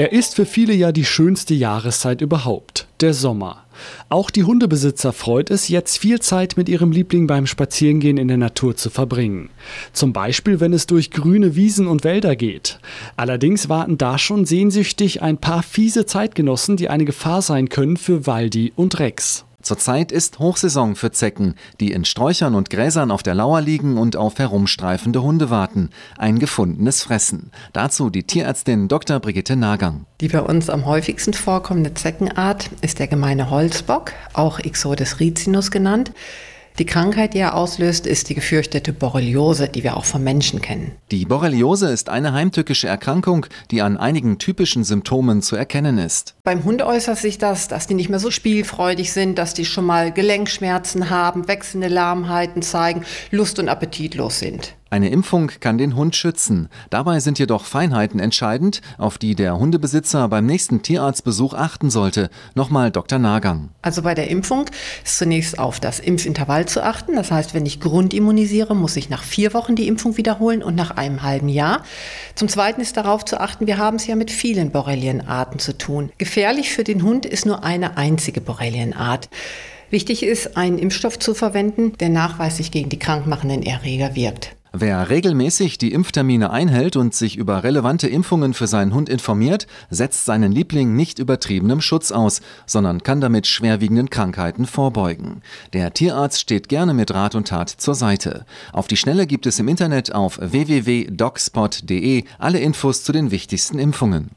Er ist für viele ja die schönste Jahreszeit überhaupt, der Sommer. Auch die Hundebesitzer freut es, jetzt viel Zeit mit ihrem Liebling beim Spazierengehen in der Natur zu verbringen. Zum Beispiel, wenn es durch grüne Wiesen und Wälder geht. Allerdings warten da schon sehnsüchtig ein paar fiese Zeitgenossen, die eine Gefahr sein können für Waldi und Rex. Zurzeit ist Hochsaison für Zecken, die in Sträuchern und Gräsern auf der Lauer liegen und auf herumstreifende Hunde warten. Ein gefundenes Fressen. Dazu die Tierärztin Dr. Brigitte Nagang. Die bei uns am häufigsten vorkommende Zeckenart ist der gemeine Holzbock, auch Ixodes ricinus genannt. Die Krankheit, die er auslöst, ist die gefürchtete Borreliose, die wir auch vom Menschen kennen. Die Borreliose ist eine heimtückische Erkrankung, die an einigen typischen Symptomen zu erkennen ist. Beim Hund äußert sich das, dass die nicht mehr so spielfreudig sind, dass die schon mal Gelenkschmerzen haben, wechselnde Lahmheiten zeigen, lust- und appetitlos sind. Eine Impfung kann den Hund schützen. Dabei sind jedoch Feinheiten entscheidend, auf die der Hundebesitzer beim nächsten Tierarztbesuch achten sollte. Nochmal Dr. Nagang. Also bei der Impfung ist zunächst auf das Impfintervall zu achten. Das heißt, wenn ich grundimmunisiere, muss ich nach vier Wochen die Impfung wiederholen und nach einem halben Jahr. Zum Zweiten ist darauf zu achten, wir haben es ja mit vielen Borrelienarten zu tun. Gefährlich für den Hund ist nur eine einzige Borrelienart. Wichtig ist, einen Impfstoff zu verwenden, der nachweislich gegen die krankmachenden Erreger wirkt. Wer regelmäßig die Impftermine einhält und sich über relevante Impfungen für seinen Hund informiert, setzt seinen Liebling nicht übertriebenem Schutz aus, sondern kann damit schwerwiegenden Krankheiten vorbeugen. Der Tierarzt steht gerne mit Rat und Tat zur Seite. Auf die Schnelle gibt es im Internet auf www.docspot.de alle Infos zu den wichtigsten Impfungen.